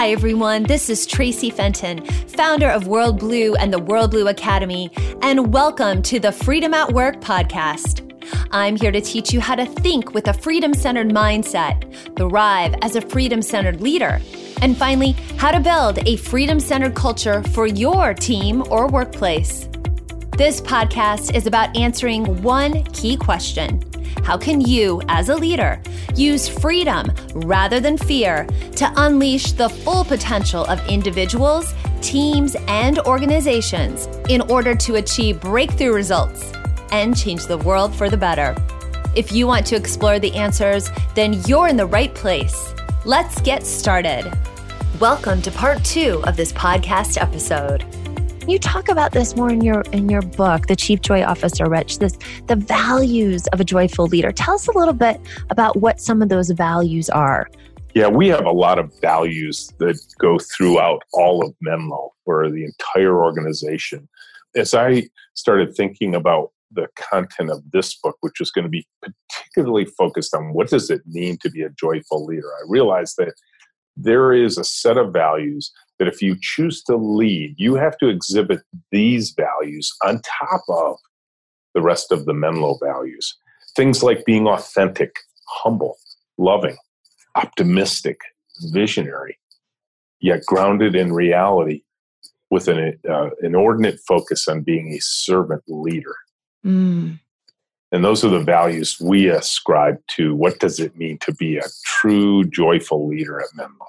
Hi, everyone. This is Traci Fenton, founder of WorldBlu and the WorldBlu Academy, and welcome to the Freedom at Work podcast. I'm here to teach you how to think with a freedom centered mindset, thrive as a freedom centered leader, and finally, how to build a freedom centered culture for your team or workplace. This podcast is about answering one key question how can you, as a leader, use freedom rather than fear to unleash the full potential of individuals, teams, and organizations in order to achieve breakthrough results and change the world for the better? If you want to explore the answers, then you're in the right place. Let's get started. Welcome to part two of this podcast episode you talk about this more in your in your book the chief joy officer rich this the values of a joyful leader. Tell us a little bit about what some of those values are. Yeah we have a lot of values that go throughout all of menlo or the entire organization. As i started thinking about the content of this book which is going to be particularly focused on what does it mean to be a joyful leader i realized that there is a set of values that if you choose to lead, you have to exhibit these values on top of the rest of the Menlo values. Things like being authentic, humble, loving, optimistic, visionary, yet grounded in reality with an uh, inordinate focus on being a servant leader. Mm. And those are the values we ascribe to what does it mean to be a true joyful leader at Menlo.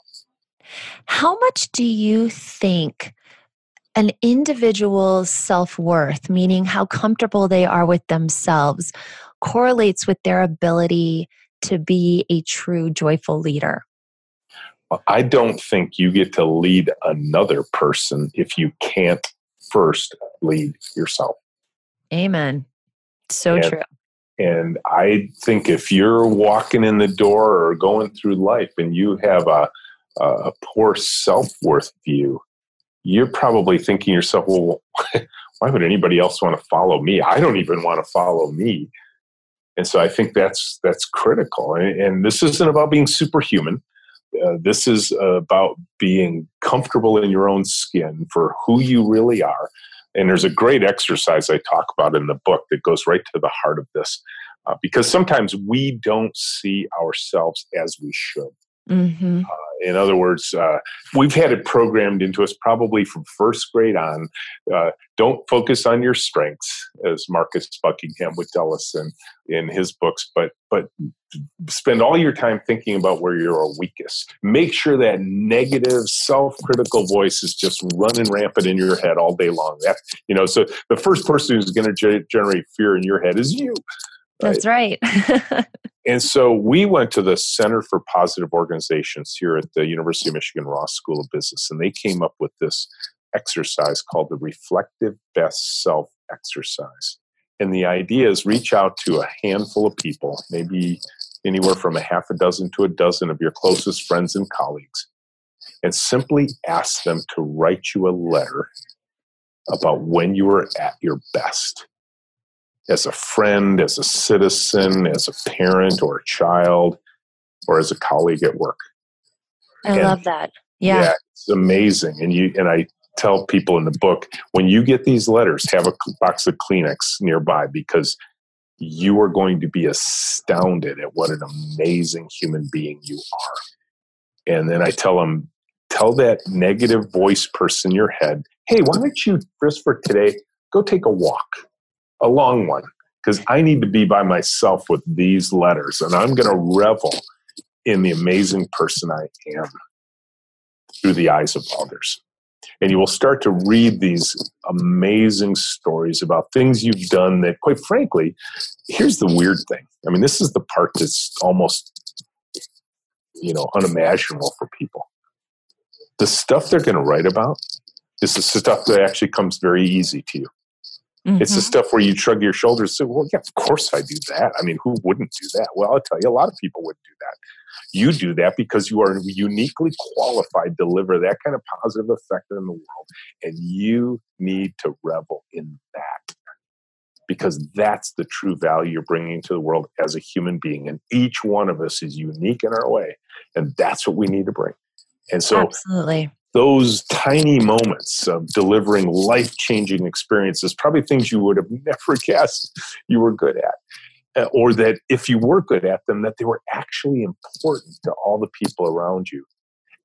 How much do you think an individual's self worth, meaning how comfortable they are with themselves, correlates with their ability to be a true joyful leader? Uh, I don't think you get to lead another person if you can't first lead yourself. Amen. So and, true. And I think if you're walking in the door or going through life and you have a a poor self worth view, you're probably thinking yourself, well, why would anybody else want to follow me? I don't even want to follow me. And so I think that's that's critical. And, and this isn't about being superhuman. Uh, this is about being comfortable in your own skin for who you really are. And there's a great exercise I talk about in the book that goes right to the heart of this, uh, because sometimes we don't see ourselves as we should. Mm-hmm. Uh, in other words, uh, we've had it programmed into us probably from first grade on. Uh, don't focus on your strengths, as Marcus Buckingham would tell us in, in his books, but but spend all your time thinking about where you're weakest. Make sure that negative, self-critical voice is just running rampant in your head all day long. That, you know, so the first person who's going to ge- generate fear in your head is you. Right? That's right. And so we went to the Center for Positive Organizations here at the University of Michigan Ross School of Business, and they came up with this exercise called the Reflective Best Self exercise. And the idea is reach out to a handful of people, maybe anywhere from a half a dozen to a dozen of your closest friends and colleagues, and simply ask them to write you a letter about when you were at your best as a friend, as a citizen, as a parent or a child, or as a colleague at work. I and, love that. Yeah. yeah. It's amazing. And you and I tell people in the book, when you get these letters, have a box of Kleenex nearby because you are going to be astounded at what an amazing human being you are. And then I tell them, tell that negative voice person in your head, hey, why don't you, just for today, go take a walk? A long one because I need to be by myself with these letters and I'm going to revel in the amazing person I am through the eyes of others. And you will start to read these amazing stories about things you've done that, quite frankly, here's the weird thing. I mean, this is the part that's almost, you know, unimaginable for people. The stuff they're going to write about is the stuff that actually comes very easy to you. Mm-hmm. It's the mm-hmm. stuff where you shrug your shoulders. Say, well, yeah, of course I do that. I mean, who wouldn't do that? Well, I'll tell you, a lot of people would do that. You do that because you are uniquely qualified to deliver that kind of positive effect in the world. And you need to revel in that because that's the true value you're bringing to the world as a human being. And each one of us is unique in our way. And that's what we need to bring. And so, absolutely. Those tiny moments of delivering life changing experiences, probably things you would have never guessed you were good at. Uh, or that if you were good at them, that they were actually important to all the people around you.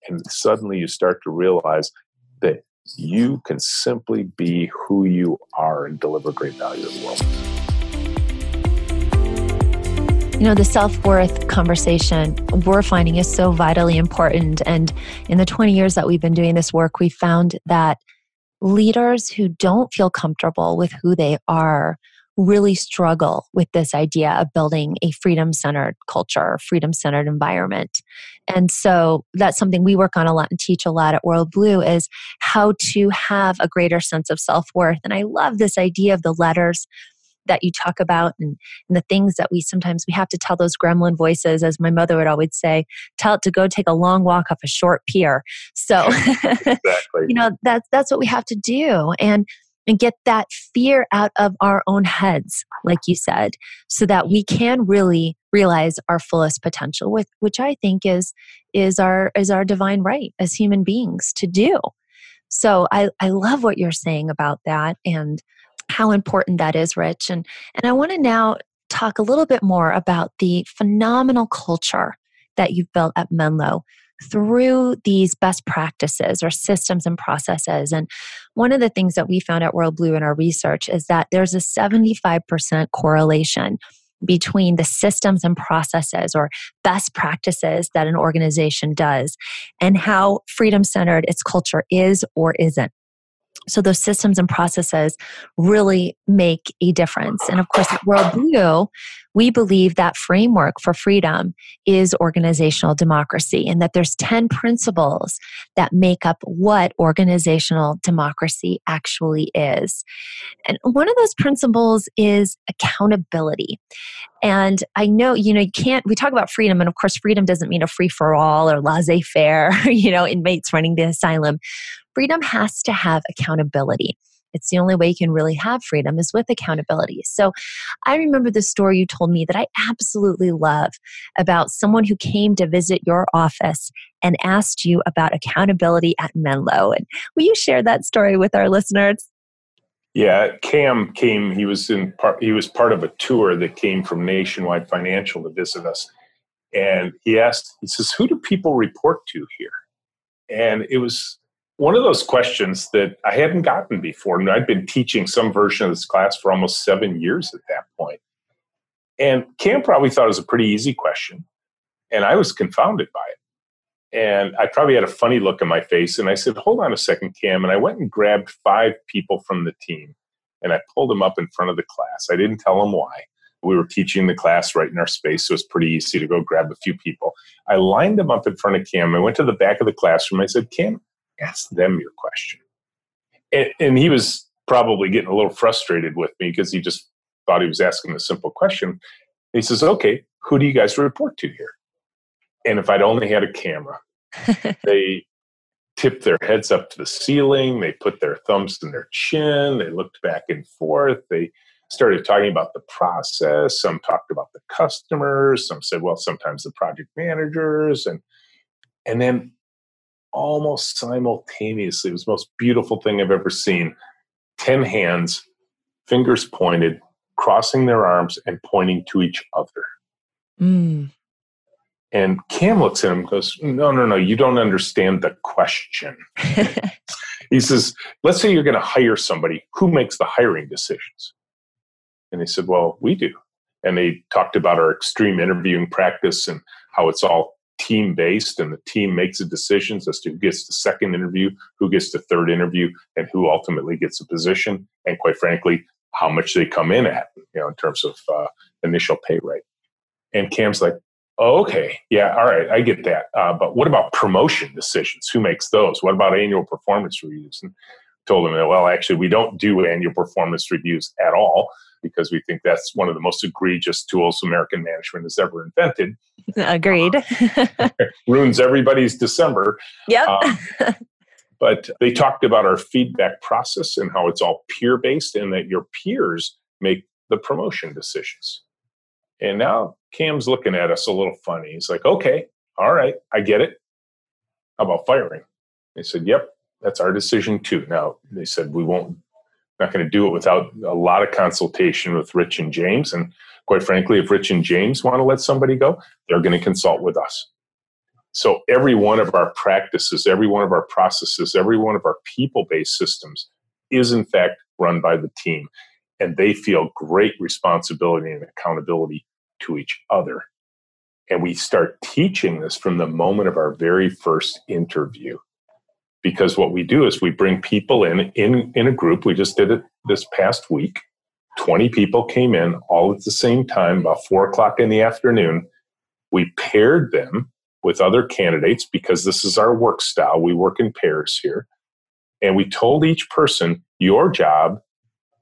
And suddenly you start to realize that you can simply be who you are and deliver great value to the world. You know, the self worth conversation we're finding is so vitally important. And in the 20 years that we've been doing this work, we found that leaders who don't feel comfortable with who they are really struggle with this idea of building a freedom centered culture, freedom centered environment. And so that's something we work on a lot and teach a lot at WorldBlu is how to have a greater sense of self worth. And I love this idea of the letters that you talk about and, and, the things that we sometimes we have to tell those gremlin voices as my mother would always say tell it to go take a long walk off a short pier so exactly. you know that's that's what we have to do and and get that fear out of our own heads, like you said, so that we can really realize our fullest potential, with which I think is is our is our divine right as human beings to do. So I, I love what you're saying about that and how important that is, Rich. And and I want to now talk a little bit more about the phenomenal culture that you've built at Menlo through these best practices or systems and processes. And one of the things that we found at WorldBlu in our research is that there's a 75% correlation between the systems and processes or best practices that an organization does and how freedom centered its culture is or isn't. So those systems and processes really make a difference. And of course, at WorldBlu, we believe that framework for freedom is organizational democracy and that there's 10 principles that make up what organizational democracy actually is. And one of those principles is accountability. And I know, you know, you can't, we talk about freedom, and of course, freedom doesn't mean a free for all or laissez faire, you know, inmates running the asylum freedom has to have accountability. It's the only way you can really have freedom is with accountability. So I remember the story you told me that I absolutely love about someone who came to visit your office and asked you about accountability at Menlo. And will you share that story with our listeners? Yeah, Cam came. He was in part. He was part of a tour that came from Nationwide Financial to visit us, and he asked. He says, "Who do people report to here?" And it was one of those questions that I hadn't gotten before. And I'd been teaching some version of this class for almost seven years at that point. And Cam probably thought it was a pretty easy question. And I was confounded by it. And I probably had a funny look in my face. And I said, Hold on a second, Cam. And I went and grabbed five people from the team and I pulled them up in front of the class. I didn't tell them why. We were teaching the class right in our space, so it was pretty easy to go grab a few people. I lined them up in front of Cam. I went to the back of the classroom. I said, Cam, ask them your question. And, and he was probably getting a little frustrated with me because he just thought he was asking a simple question. he says, Okay, who do you guys report to here? And if I'd only had a camera, they tipped their heads up to the ceiling, they put their thumbs in their chin, they looked back and forth, they started talking about the process. Some talked about the customers, some said, well, sometimes the project managers, and and then almost simultaneously. It was the most beautiful thing I've ever seen. 10 hands, fingers pointed, crossing their arms and pointing to each other. Mm. And Cam looks at him and goes, No, no, no, you don't understand the question. he says, Let's say you're going to hire somebody. Who makes the hiring decisions? And he said, Well, we do. And they talked about our extreme interviewing practice and how it's all team based and the team makes the decisions as to who gets the second interview, who gets the third interview, and who ultimately gets a position, and quite frankly, how much they come in at, you know, in terms of uh, initial pay rate. And Cam's like, oh, okay, yeah, all right, I get that. Uh, but what about promotion decisions? Who makes those? What about annual performance reviews? And told him, well, actually, we don't do annual performance reviews at all because we think that's one of the most egregious tools American management has ever invented. Agreed. Uh, ruins everybody's December. Yep. Um, but they talked about our feedback process and how it's all peer based and that your peers make the promotion decisions. And now Cam's looking at us a little funny. He's like, okay, all right, I get it. How about firing? They said, Yep, that's our decision too. Now, they said, We won't, not going to do it without a lot of consultation with Rich and James. And quite frankly, if Rich and James want to let somebody go, they're going to consult with us. So every one of our practices, every one of our processes, every one of our people based systems is in fact run by the team. And they feel great responsibility and accountability to each other. And we start teaching this from the moment of our very first interview. Because what we do is we bring people in, in in a group. We just did it this past week. 20 people came in all at the same time, about four o'clock in the afternoon. We paired them with other candidates because this is our work style. We work in pairs here. And we told each person, your job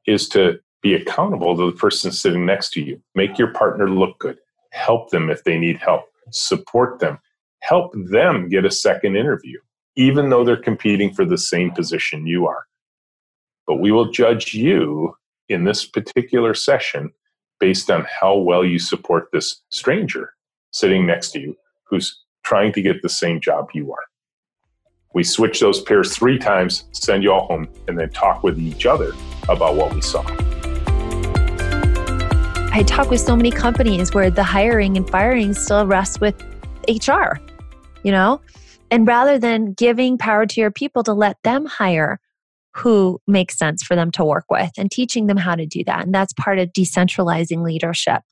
is to be accountable to the person sitting next to you. Make your partner look good. Help them if they need help. Support them. Help them get a second interview, even though they're competing for the same position you are. But we will judge you in this particular session based on how well you support this stranger sitting next to you who's trying to get the same job you are. We switch those pairs three times, send you all home, and then talk with each other about what we saw. I talk with so many companies where the hiring and firing still rests with HR, you know? And rather than giving power to your people to let them hire who makes sense for them to work with and teaching them how to do that. And that's part of decentralizing leadership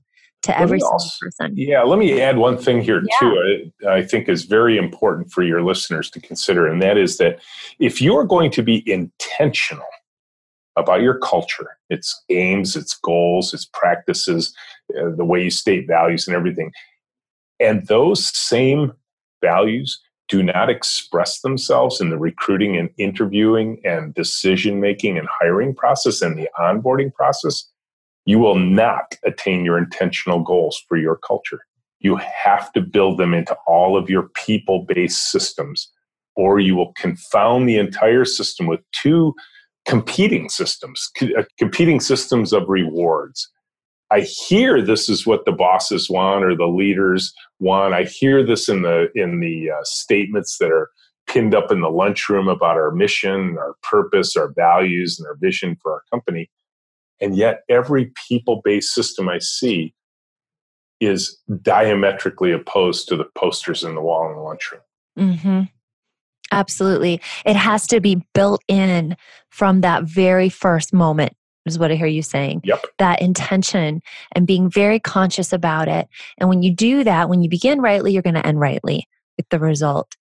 to every single person. Yeah, let me add one thing here yeah. too. I, I think is very important for your listeners to consider, and that is that if you're going to be intentional about your culture, its aims, its goals, its practices, uh, the way you state values, and everything, and those same values do not express themselves in the recruiting and interviewing and decision making and hiring process and the onboarding process, you will not attain your intentional goals for your culture. You have to build them into all of your people based systems, or you will confound the entire system with two competing systems, uh, competing systems of rewards. I hear this is what the bosses want or the leaders want. I hear this in the in the uh, statements that are pinned up in the lunchroom about our mission, our purpose, our values, and our vision for our company. And yet, every people based system I see is diametrically opposed to the posters in the wall in the lunchroom. Mm-hmm. Absolutely. It has to be built in from that very first moment, is what I hear you saying. Yep. That intention and being very conscious about it. And when you do that, when you begin rightly, you're going to end rightly with the result.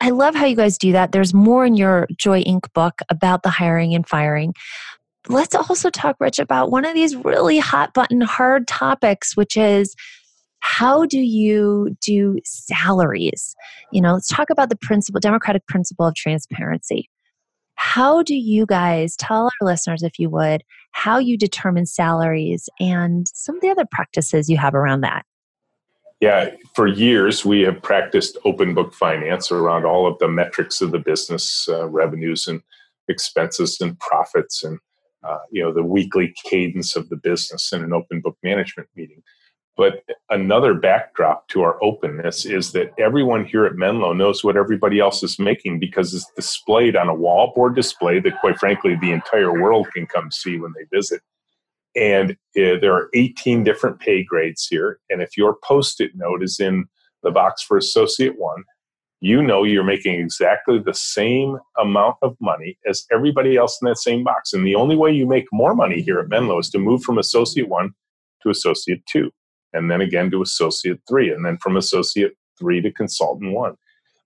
I love how you guys do that. There's more in your Joy Inc. book about the hiring and firing let's also talk, Rich, about one of these really hot button, hard topics, which is how do you do salaries? You know, let's talk about the principle, democratic principle of transparency. How do you guys tell our listeners, if you would, how you determine salaries and some of the other practices you have around that? Yeah, for years we have practiced open book finance around all of the metrics of the business, uh, revenues and expenses and profits and uh, you know the weekly cadence of the business in an open book management meeting but another backdrop to our openness is that everyone here at menlo knows what everybody else is making because it's displayed on a wallboard display that quite frankly the entire world can come see when they visit and uh, there are 18 different pay grades here and if your post-it note is in the box for associate one you know you're making exactly the same amount of money as everybody else in that same box. And the only way you make more money here at Menlo is to move from associate one to associate two, and then again to associate three, and then from associate three to consultant one.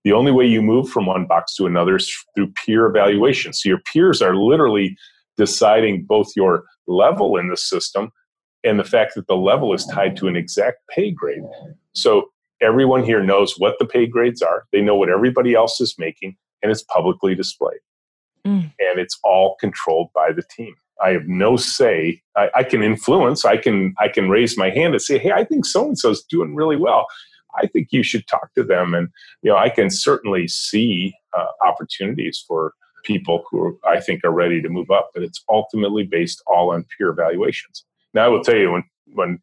The only way you move from one box to another is through peer evaluation. So your peers are literally deciding both your level in the system and the fact that the level is tied to an exact pay grade. So Everyone here knows what the pay grades are. They know what everybody else is making, and it's publicly displayed. Mm. And it's all controlled by the team. I have no say. I, I, can influence. I can I can raise my hand and say, "Hey, I think so and so is doing really well. I think you should talk to them." And you know, I can certainly see uh, opportunities for people who I think are ready to move up. But it's ultimately based all on peer evaluations. Now, I will tell you when when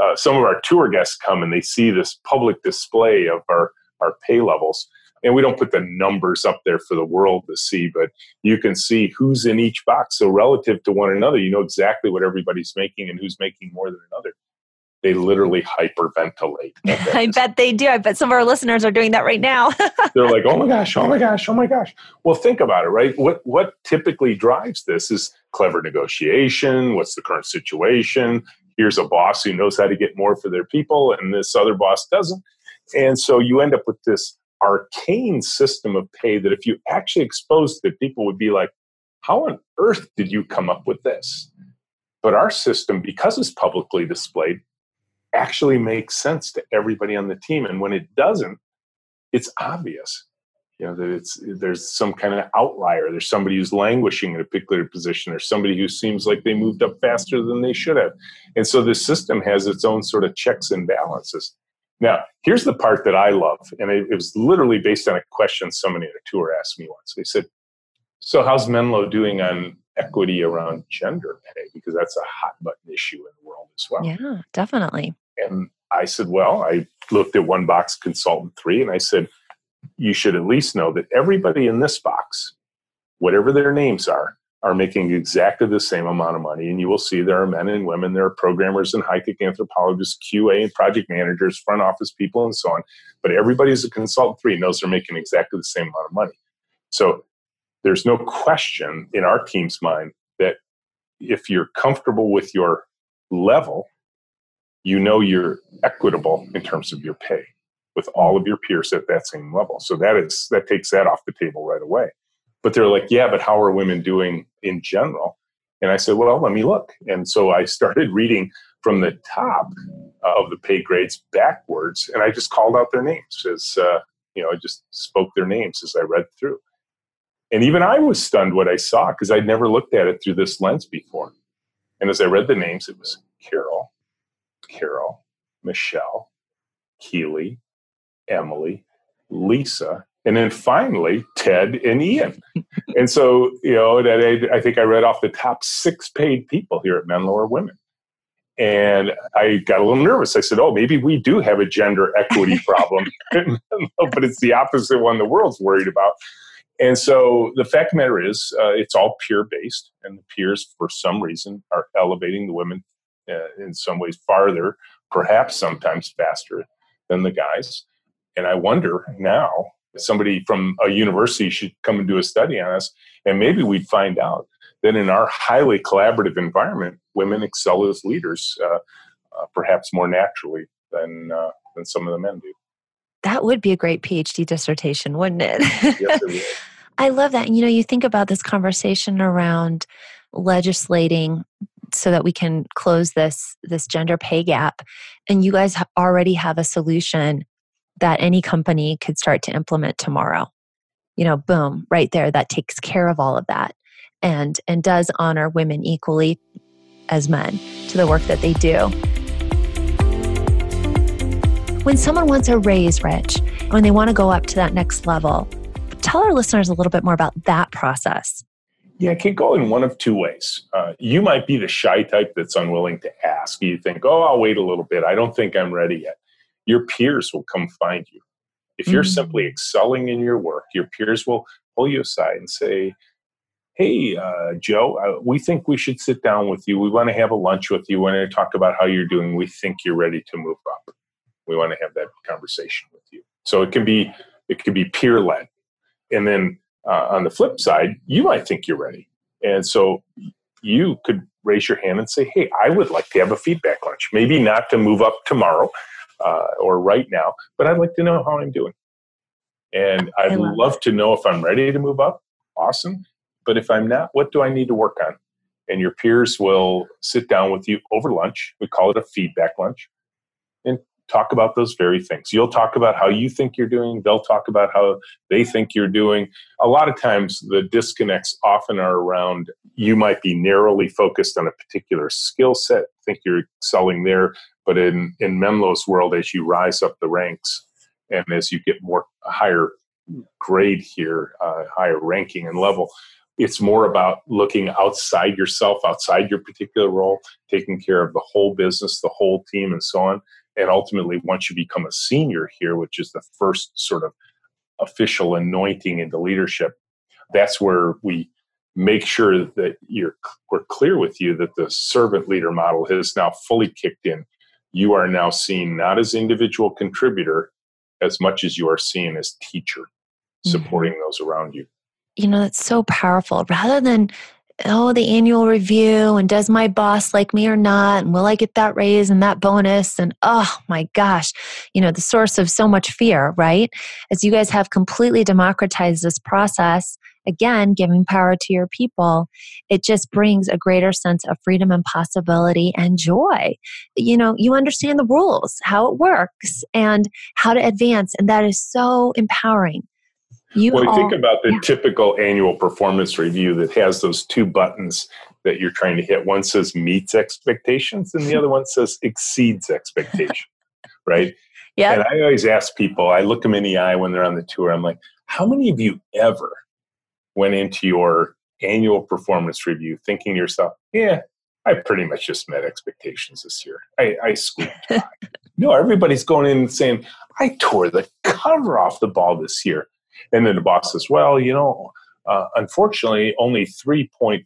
uh, some of our tour guests come and they see this public display of our, our pay levels. And we don't put the numbers up there for the world to see, but you can see who's in each box. So relative to one another, you know exactly what everybody's making and who's making more than another. They literally hyperventilate. I bet they do. I bet some of our listeners are doing that right now. They're like, "Oh my gosh, oh my gosh, oh my gosh." Well, think about it, right? What what typically drives this is clever negotiation. What's the current situation? Here's a boss who knows how to get more for their people, and this other boss doesn't. And so you end up with this arcane system of pay that if you actually exposed it, people would be like, how on earth did you come up with this? But our system, because it's publicly displayed, actually makes sense to everybody on the team. And when it doesn't, it's obvious. You know, that it's there's some kind of outlier. There's somebody who's languishing in a particular position. There's somebody who seems like they moved up faster than they should have. And so the system has its own sort of checks and balances. Now, here's the part that I love, and it, it was literally based on a question somebody at a tour asked me once. They said, "So, how's Menlo doing on equity around gender pay? Because that's a hot button issue in the world as well." Yeah, definitely. And I said, "Well, I looked at one box, consultant three, and I said, you should at least know that everybody in this box, whatever their names are, are making exactly the same amount of money. And you will see there are men and women, there are programmers and high tech anthropologists, QA and project managers, front office people, and so on. But everybody who's a consultant three knows they're making exactly the same amount of money. So there's no question in our team's mind that if you're comfortable with your level, you know you're equitable in terms of your pay with all of your peers at that same level. So that is that takes that off the table right away. But they're like, yeah, but how are women doing in general? And I said, well, let me look. And so I started reading from the top of the pay grades backwards, and I just called out their names as, uh, you know, I just spoke their names as I read through. And even I was stunned what I saw because I'd never looked at it through this lens before. And as I read the names, it was Carol, Carol, Michelle, Keely, Emily, Lisa, and then finally ted and ian. And so you know that I, think i read off the top six paid people here at menlo are women. And i got a little nervous. I said oh maybe we do have a gender equity problem. But it's the opposite one the world's worried about. And so the fact of the matter is uh, it's all peer based and the peers for some reason are elevating the women uh, in some ways farther perhaps sometimes faster than the guys. And i wonder now somebody from a university should come and do a study on us, and maybe we'd find out that in our highly collaborative environment, women excel as leaders, uh, uh, perhaps more naturally than uh, than some of the men do. That would be a great PhD dissertation, wouldn't it? yes, it I love that. You know, you think about this conversation around legislating so that we can close this this gender pay gap and you guys already have a solution that any company could start to implement tomorrow. You know, boom, right there, that takes care of all of that and and does honor women equally as men to the work that they do. When someone wants a raise, Rich, when they want to go up to that next level, tell our listeners a little bit more about that process. Yeah, it can go in one of two ways. Uh, you might be the shy type that's unwilling to ask. You think, oh, I'll wait a little bit. I don't think I'm ready yet your peers will come find you. If you're mm-hmm. simply excelling in your work, your peers will pull you aside and say, Hey, uh, Joe, uh, we think we should sit down with you. We want to have a lunch with you. We want to talk about how you're doing. We think you're ready to move up. We want to have that conversation with you. So it can be it can be peer led, and then uh, on the flip side, you might think you're ready, and so you could raise your hand and say, "Hey, I would like to have a feedback lunch. Maybe not to move up tomorrow, uh, or right now, but I'd like to know how I'm doing. And I'd love, love to know if I'm ready to move up. Awesome. But if I'm not, what do I need to work on? And your peers will sit down with you over lunch. We call it a feedback lunch and talk about those very things. You'll talk about how you think you're doing. They'll talk about how they think you're doing. A lot of times, the disconnects often are around you might be narrowly focused on a particular skill set, think you're excelling there, but in, in Menlo's world, as you rise up the ranks and as you get more higher grade here, uh, higher ranking and level, it's more about looking outside yourself, outside your particular role, taking care of the whole business, the whole team, and so on. And ultimately, once you become a senior here, which is the first sort of official anointing into leadership, that's where we make sure that you're we're clear with you that the servant leader model has now fully kicked in. You are now seen not as individual contributor as much as you are seen as teacher, mm-hmm. supporting mm-hmm. those around you. You know, that's so powerful. Rather than oh, the annual review and does my boss like me or not? And will I get that raise and that bonus? And oh my gosh, you know, the source of so much fear, right? As you guys have completely democratized this process, again, giving power to your people, it just brings a greater sense of freedom and possibility and joy. You know, you understand the rules, how it works, and how to advance. And that is so empowering. You well, all, think about the yeah. typical annual performance review that has those two buttons that you're trying to hit. One says meets expectations, and the other one says exceeds expectation, right? Yeah. And I always ask people, I look them in the eye when they're on the tour. I'm like, how many of you ever went into your annual performance review thinking to yourself, yeah, I pretty much just met expectations this year. I, I squeaked by. no, everybody's going in and saying, I tore the cover off the ball this year. And then the boss says, well, you know, uh, unfortunately, only 3.4%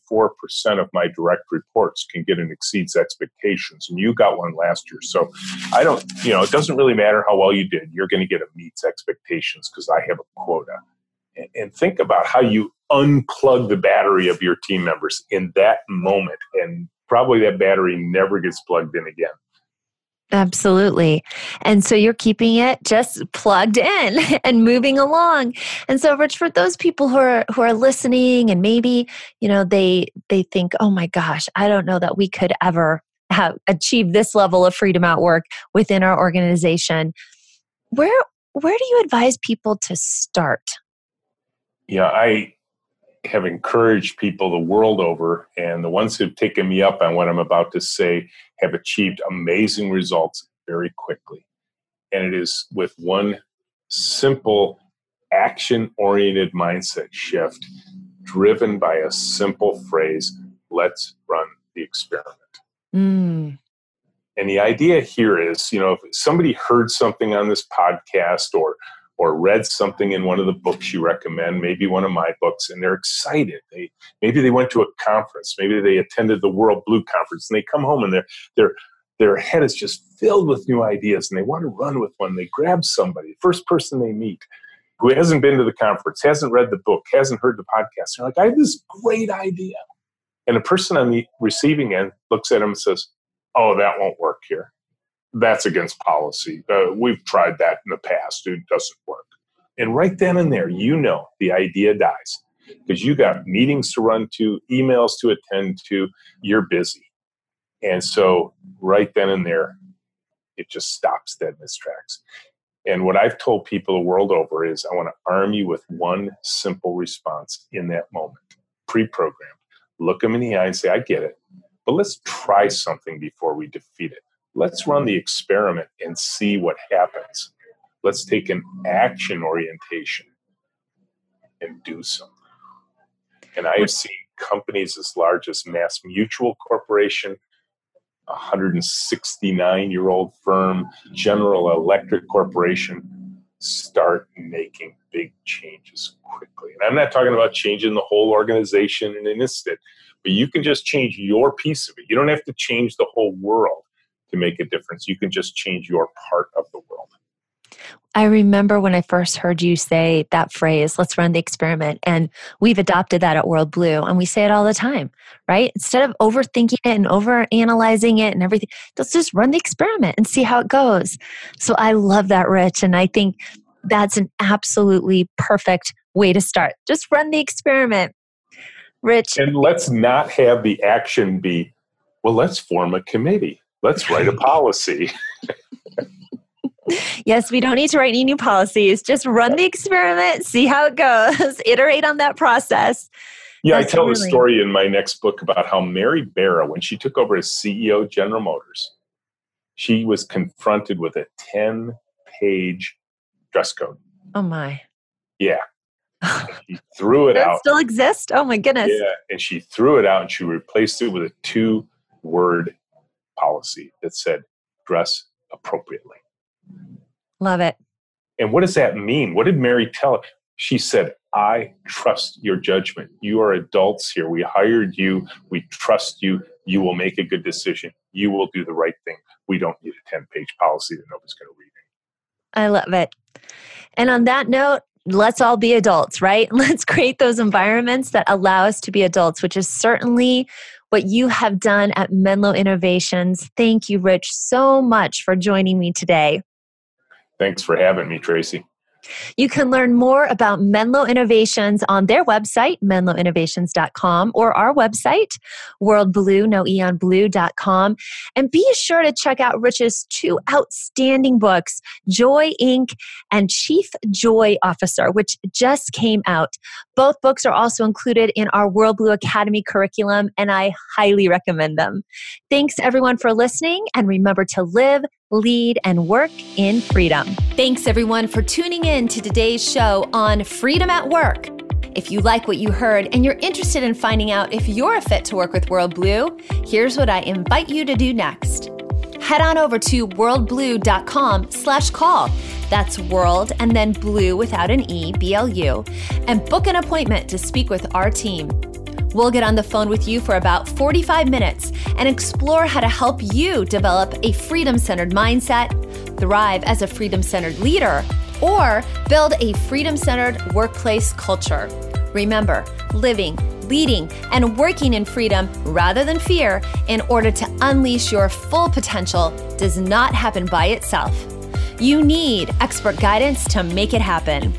of my direct reports can get an exceeds expectations. And you got one last year. So I don't, you know, it doesn't really matter how well you did. You're going to get a meets expectations because I have a quota. And, and think about how you unplug the battery of your team members in that moment. And probably that battery never gets plugged in again. Absolutely. And so you're keeping it just plugged in and moving along. And so Rich for those people who are who are listening and maybe, you know, they they think, "Oh my gosh, I don't know that we could ever have achieve this level of freedom at work within our organization." Where where do you advise people to start? Yeah, I have encouraged people the world over, and the ones who've taken me up on what I'm about to say have achieved amazing results very quickly. And it is with one simple action oriented mindset shift driven by a simple phrase let's run the experiment. Mm. And the idea here is, you know, if somebody heard something on this podcast or or read something in one of the books you recommend, maybe one of my books, and they're excited. They maybe they went to a conference, maybe they attended the WorldBlu Conference, and they come home and their their their head is just filled with new ideas, and they want to run with one. They grab somebody, first person they meet, who hasn't been to the conference, hasn't read the book, hasn't heard the podcast. They're like, I have this great idea, and a person on the receiving end looks at them and says, "Oh, that won't work here." That's against policy. Uh, we've tried that in the past. It doesn't work. And right then and there, you know the idea dies because you got meetings to run to, emails to attend to, you're busy. And so right then and there, it just stops dead in its tracks. And what I've told people the world over is I want to arm you with one simple response in that moment, pre programmed. Look them in the eye and say, I get it, but let's try something before we defeat it let's run the experiment and see what happens. Let's take an action orientation and do something. And I have seen companies as large as Mass Mutual Corporation, a 169 year old firm, General Electric Corporation, start making big changes quickly. And I'm not talking about changing the whole organization in an instant, but you can just change your piece of it. You don't have to change the whole world to make a difference. You can just change your part of the world. I remember when I first heard you say that phrase, let's run the experiment. And we've adopted that at WorldBlu and we say it all the time, right? Instead of overthinking it and over analyzing it and everything, let's just run the experiment and see how it goes. So I love that, Rich. And I think that's an absolutely perfect way to start. Just run the experiment. Rich. And let's not have the action be, well, let's form a committee let's write a policy. yes, we don't need to write any new policies. Just run the experiment, see how it goes, iterate on that process. Yeah, That's I tell really... the story in my next book about how Mary Barra, when she took over as CEO General Motors, she was confronted with a 10 page dress code. Oh my. Yeah. she threw it out. Still exist? Oh my goodness. Yeah, and she threw it out and she replaced it with a two word policy that said dress appropriately. Love it. And what does that mean? What did Mary tell her? She said, I trust your judgment. You are adults here. We hired you. We trust you. You will make a good decision. You will do the right thing. We don't need a 10 page policy that nobody's going to read. I love it. And on that note, let's all be adults, right? Let's create those environments that allow us to be adults, which is certainly what you have done at Menlo Innovations. Thank you, Rich, so much for joining me today. Thanks for having me, Traci. You can learn more about Menlo Innovations on their website, menloinnovations.com, or our website, worldblu, no eon blue.com. And be sure to check out Rich's two outstanding books, Joy Inc. and Chief Joy Officer, which just came out. Both books are also included in our WorldBlu Academy curriculum, and I highly recommend them. Thanks everyone for listening, and remember to live lead, and work in freedom. Thanks, everyone, for tuning in to today's show on Freedom at Work. If you like what you heard and you're interested in finding out if you're a fit to work with WorldBlu, here's what I invite you to do next. Head on over to worldblu.com slash call. That's world and then blue without an E, B L U, and book an appointment to speak with our team. We'll get on the phone with you for about 45 minutes and explore how to help you develop a freedom centered mindset, thrive as a freedom centered leader, or build a freedom centered workplace culture. Remember, living, leading, and working in freedom rather than fear in order to unleash your full potential does not happen by itself. You need expert guidance to make it happen.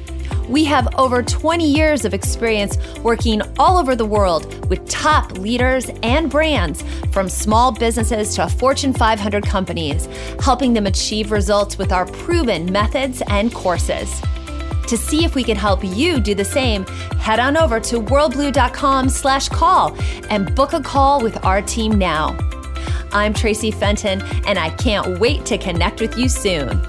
We have over 20 years of experience working all over the world with top leaders and brands, from small businesses to Fortune 500 companies, helping them achieve results with our proven methods and courses. To see if we can help you do the same, head on over to worldblu.com slash call and book a call with our team now. I'm Traci Fenton, and I can't wait to connect with you soon.